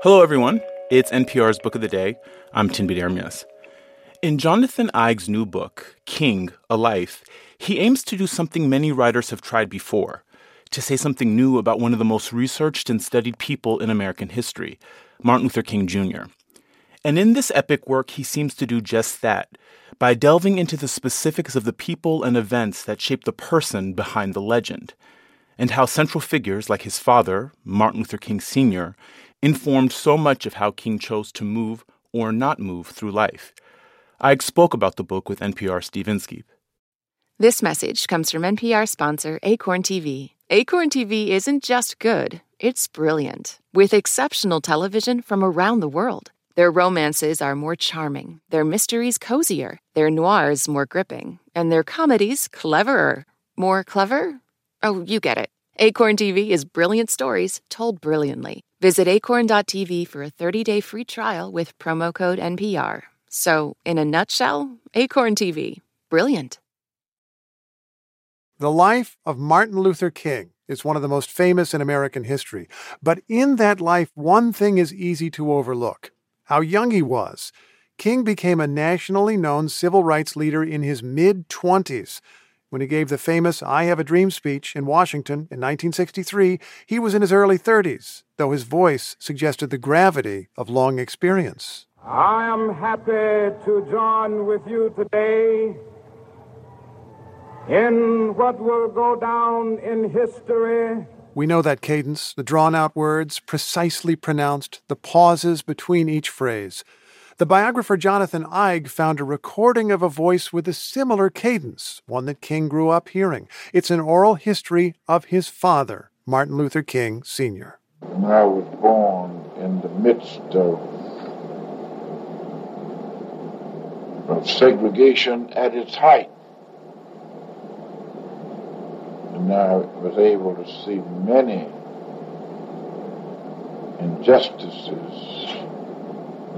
Hello, everyone. It's NPR's Book of the Day. I'm Tinbit Ermias. In Jonathan Eig's new book, King, A Life, he aims to do something many writers have tried before to say something new about one of the most researched and studied people in American history, Martin Luther King Jr. And in this epic work, he seems to do just that by delving into the specifics of the people and events that shape the person behind the legend, and how central figures like his father, Martin Luther King Sr., informed so much of how King chose to move or not move through life. I spoke about the book with NPR Steve Inskeep. This message comes from NPR sponsor Acorn TV. Acorn TV isn't just good, it's brilliant, with exceptional television from around the world. Their romances are more charming, their mysteries cozier, their noirs more gripping, and their comedies cleverer. More clever? Oh, you get it. Acorn TV is brilliant stories told brilliantly. Visit acorn.tv for a 30 day free trial with promo code NPR. So, in a nutshell, Acorn TV. Brilliant. The life of Martin Luther King is one of the most famous in American history. But in that life, one thing is easy to overlook how young he was. King became a nationally known civil rights leader in his mid 20s. When he gave the famous I Have a Dream speech in Washington in 1963, he was in his early 30s, though his voice suggested the gravity of long experience. I am happy to join with you today in what will go down in history. We know that cadence, the drawn out words, precisely pronounced, the pauses between each phrase. The biographer Jonathan Eig found a recording of a voice with a similar cadence, one that King grew up hearing. It's an oral history of his father, Martin Luther King Sr. I was born in the midst of, of segregation at its height, and I was able to see many injustices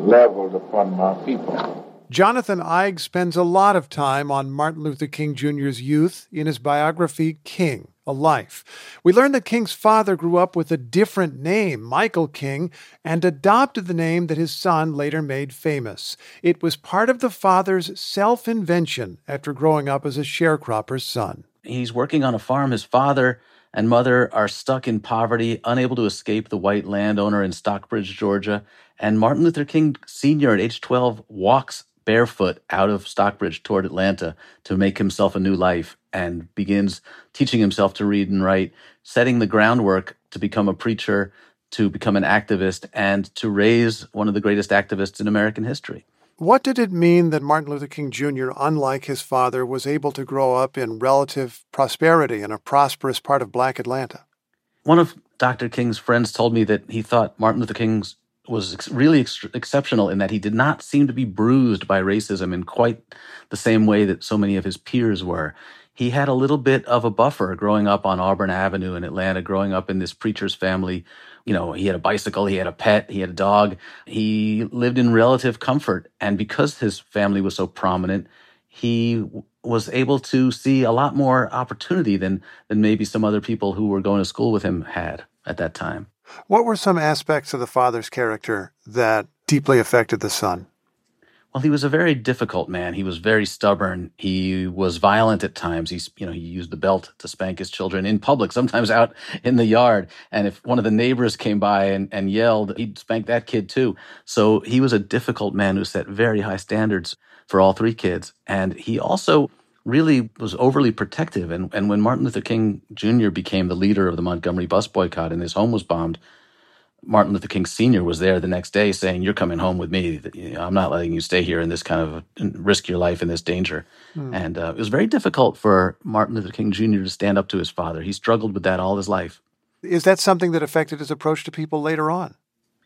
leveled upon my people. Jonathan Eig spends a lot of time on Martin Luther King Jr.'s youth in his biography, King, A Life. We learn that King's father grew up with a different name, Michael King, and adopted the name that his son later made famous. It was part of the father's self invention after growing up as a sharecropper's son. He's working on a farm. His father and mother are stuck in poverty, unable to escape the white landowner in Stockbridge, Georgia. And Martin Luther King Sr. at age 12 walks barefoot out of Stockbridge toward Atlanta to make himself a new life and begins teaching himself to read and write, setting the groundwork to become a preacher, to become an activist, and to raise one of the greatest activists in American history. What did it mean that Martin Luther King Jr., unlike his father, was able to grow up in relative prosperity in a prosperous part of black Atlanta? One of Dr. King's friends told me that he thought Martin Luther King's was ex- really ex- exceptional in that he did not seem to be bruised by racism in quite the same way that so many of his peers were. He had a little bit of a buffer growing up on Auburn Avenue in Atlanta, growing up in this preacher's family. You know, he had a bicycle, he had a pet, he had a dog. He lived in relative comfort. And because his family was so prominent, he was able to see a lot more opportunity than, than maybe some other people who were going to school with him had at that time. What were some aspects of the father's character that deeply affected the son? Well, he was a very difficult man. He was very stubborn. He was violent at times. He's, you know, he used the belt to spank his children in public, sometimes out in the yard. And if one of the neighbors came by and, and yelled, he'd spank that kid too. So he was a difficult man who set very high standards for all three kids. And he also really was overly protective. And, and when Martin Luther King Jr. became the leader of the Montgomery bus boycott and his home was bombed, Martin Luther King Sr. was there the next day saying, You're coming home with me. I'm not letting you stay here in this kind of risk your life in this danger. Hmm. And uh, it was very difficult for Martin Luther King Jr. to stand up to his father. He struggled with that all his life. Is that something that affected his approach to people later on?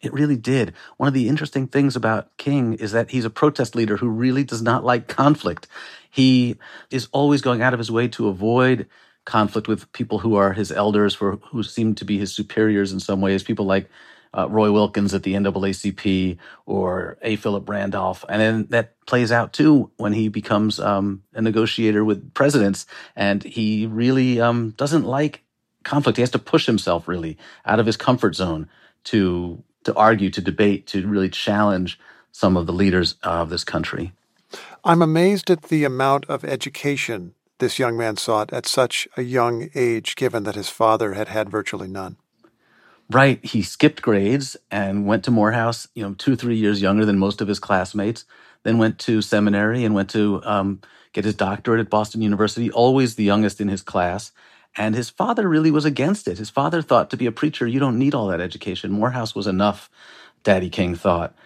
It really did. One of the interesting things about King is that he's a protest leader who really does not like conflict. He is always going out of his way to avoid conflict with people who are his elders, for who seem to be his superiors in some ways. People like uh, Roy Wilkins at the NAACP or A. Philip Randolph, and then that plays out too when he becomes um, a negotiator with presidents, and he really um, doesn't like conflict. He has to push himself really out of his comfort zone to to argue, to debate, to really challenge some of the leaders of this country. I'm amazed at the amount of education this young man sought at such a young age, given that his father had had virtually none. Right. He skipped grades and went to Morehouse, you know, two three years younger than most of his classmates, then went to seminary and went to um, get his doctorate at Boston University, always the youngest in his class. And his father really was against it. His father thought to be a preacher, you don't need all that education. Morehouse was enough, Daddy King thought.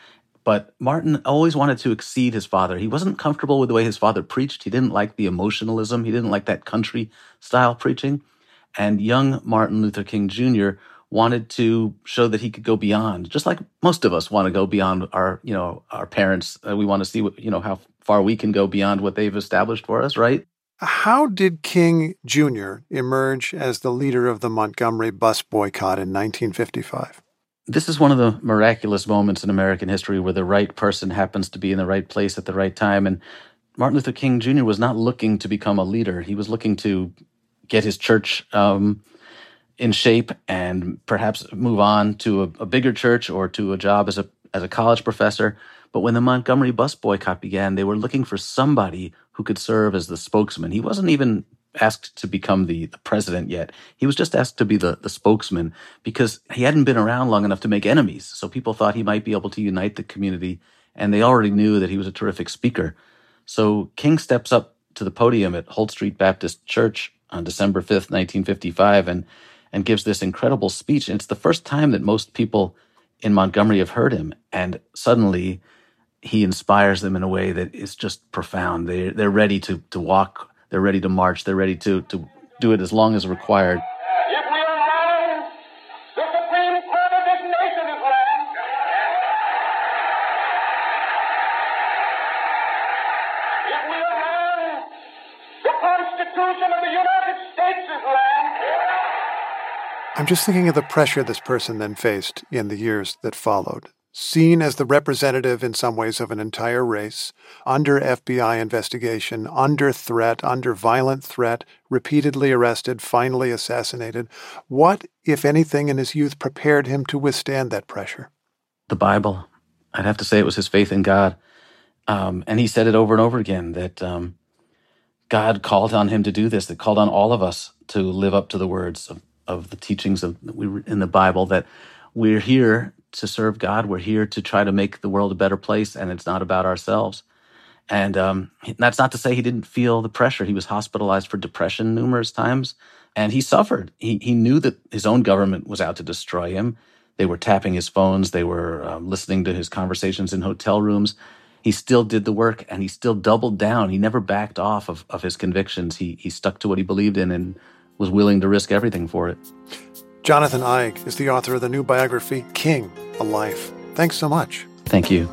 But Martin always wanted to exceed his father. He wasn't comfortable with the way his father preached. He didn't like the emotionalism. He didn't like that country style preaching. And young Martin Luther King Jr. wanted to show that he could go beyond, just like most of us want to go beyond our, you know, our parents. Uh, we want to see what, you know, how far we can go beyond what they've established for us, right? How did King Jr. emerge as the leader of the Montgomery bus boycott in 1955? This is one of the miraculous moments in American history where the right person happens to be in the right place at the right time. And Martin Luther King Jr. was not looking to become a leader. He was looking to get his church um, in shape and perhaps move on to a, a bigger church or to a job as a as a college professor. But when the Montgomery bus boycott began, they were looking for somebody who could serve as the spokesman. He wasn't even asked to become the, the president yet. He was just asked to be the, the spokesman because he hadn't been around long enough to make enemies. So people thought he might be able to unite the community, and they already knew that he was a terrific speaker. So King steps up to the podium at Holt Street Baptist Church on December 5th, 1955, and, and gives this incredible speech. And it's the first time that most people in Montgomery have heard him. And suddenly, he inspires them in a way that is just profound. They they're ready to to walk they're ready to march. They're ready to, to do it as long as required. Constitution of the United. I'm just thinking of the pressure this person then faced in the years that followed seen as the representative in some ways of an entire race, under FBI investigation, under threat, under violent threat, repeatedly arrested, finally assassinated. What, if anything, in his youth prepared him to withstand that pressure? The Bible. I'd have to say it was his faith in God. Um, and he said it over and over again that um, God called on him to do this, that called on all of us to live up to the words of, of the teachings of in the Bible, that we're here to serve God. We're here to try to make the world a better place, and it's not about ourselves. And um, that's not to say he didn't feel the pressure. He was hospitalized for depression numerous times, and he suffered. He he knew that his own government was out to destroy him. They were tapping his phones. They were um, listening to his conversations in hotel rooms. He still did the work, and he still doubled down. He never backed off of, of his convictions. He he stuck to what he believed in and was willing to risk everything for it. Jonathan Eig is the author of the new biography, King, A Life. Thanks so much. Thank you.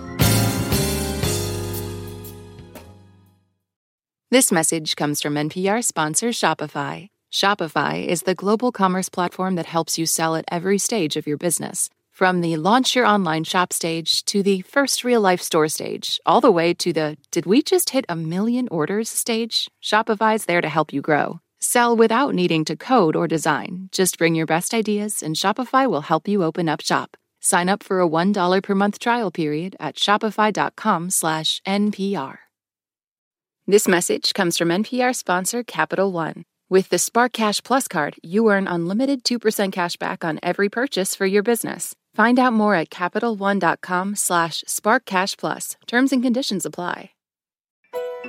This message comes from NPR sponsor Shopify. Shopify is the global commerce platform that helps you sell at every stage of your business. From the launch your online shop stage to the first real life store stage, all the way to the did we just hit a million orders stage? Shopify's there to help you grow. Sell without needing to code or design. Just bring your best ideas, and Shopify will help you open up shop. Sign up for a $1 per month trial period at shopify.com/npr. This message comes from NPR sponsor Capital One. With the Spark Cash Plus card, you earn unlimited 2% cash back on every purchase for your business. Find out more at CapitalOne.com slash SparkCashPlus. Terms and conditions apply.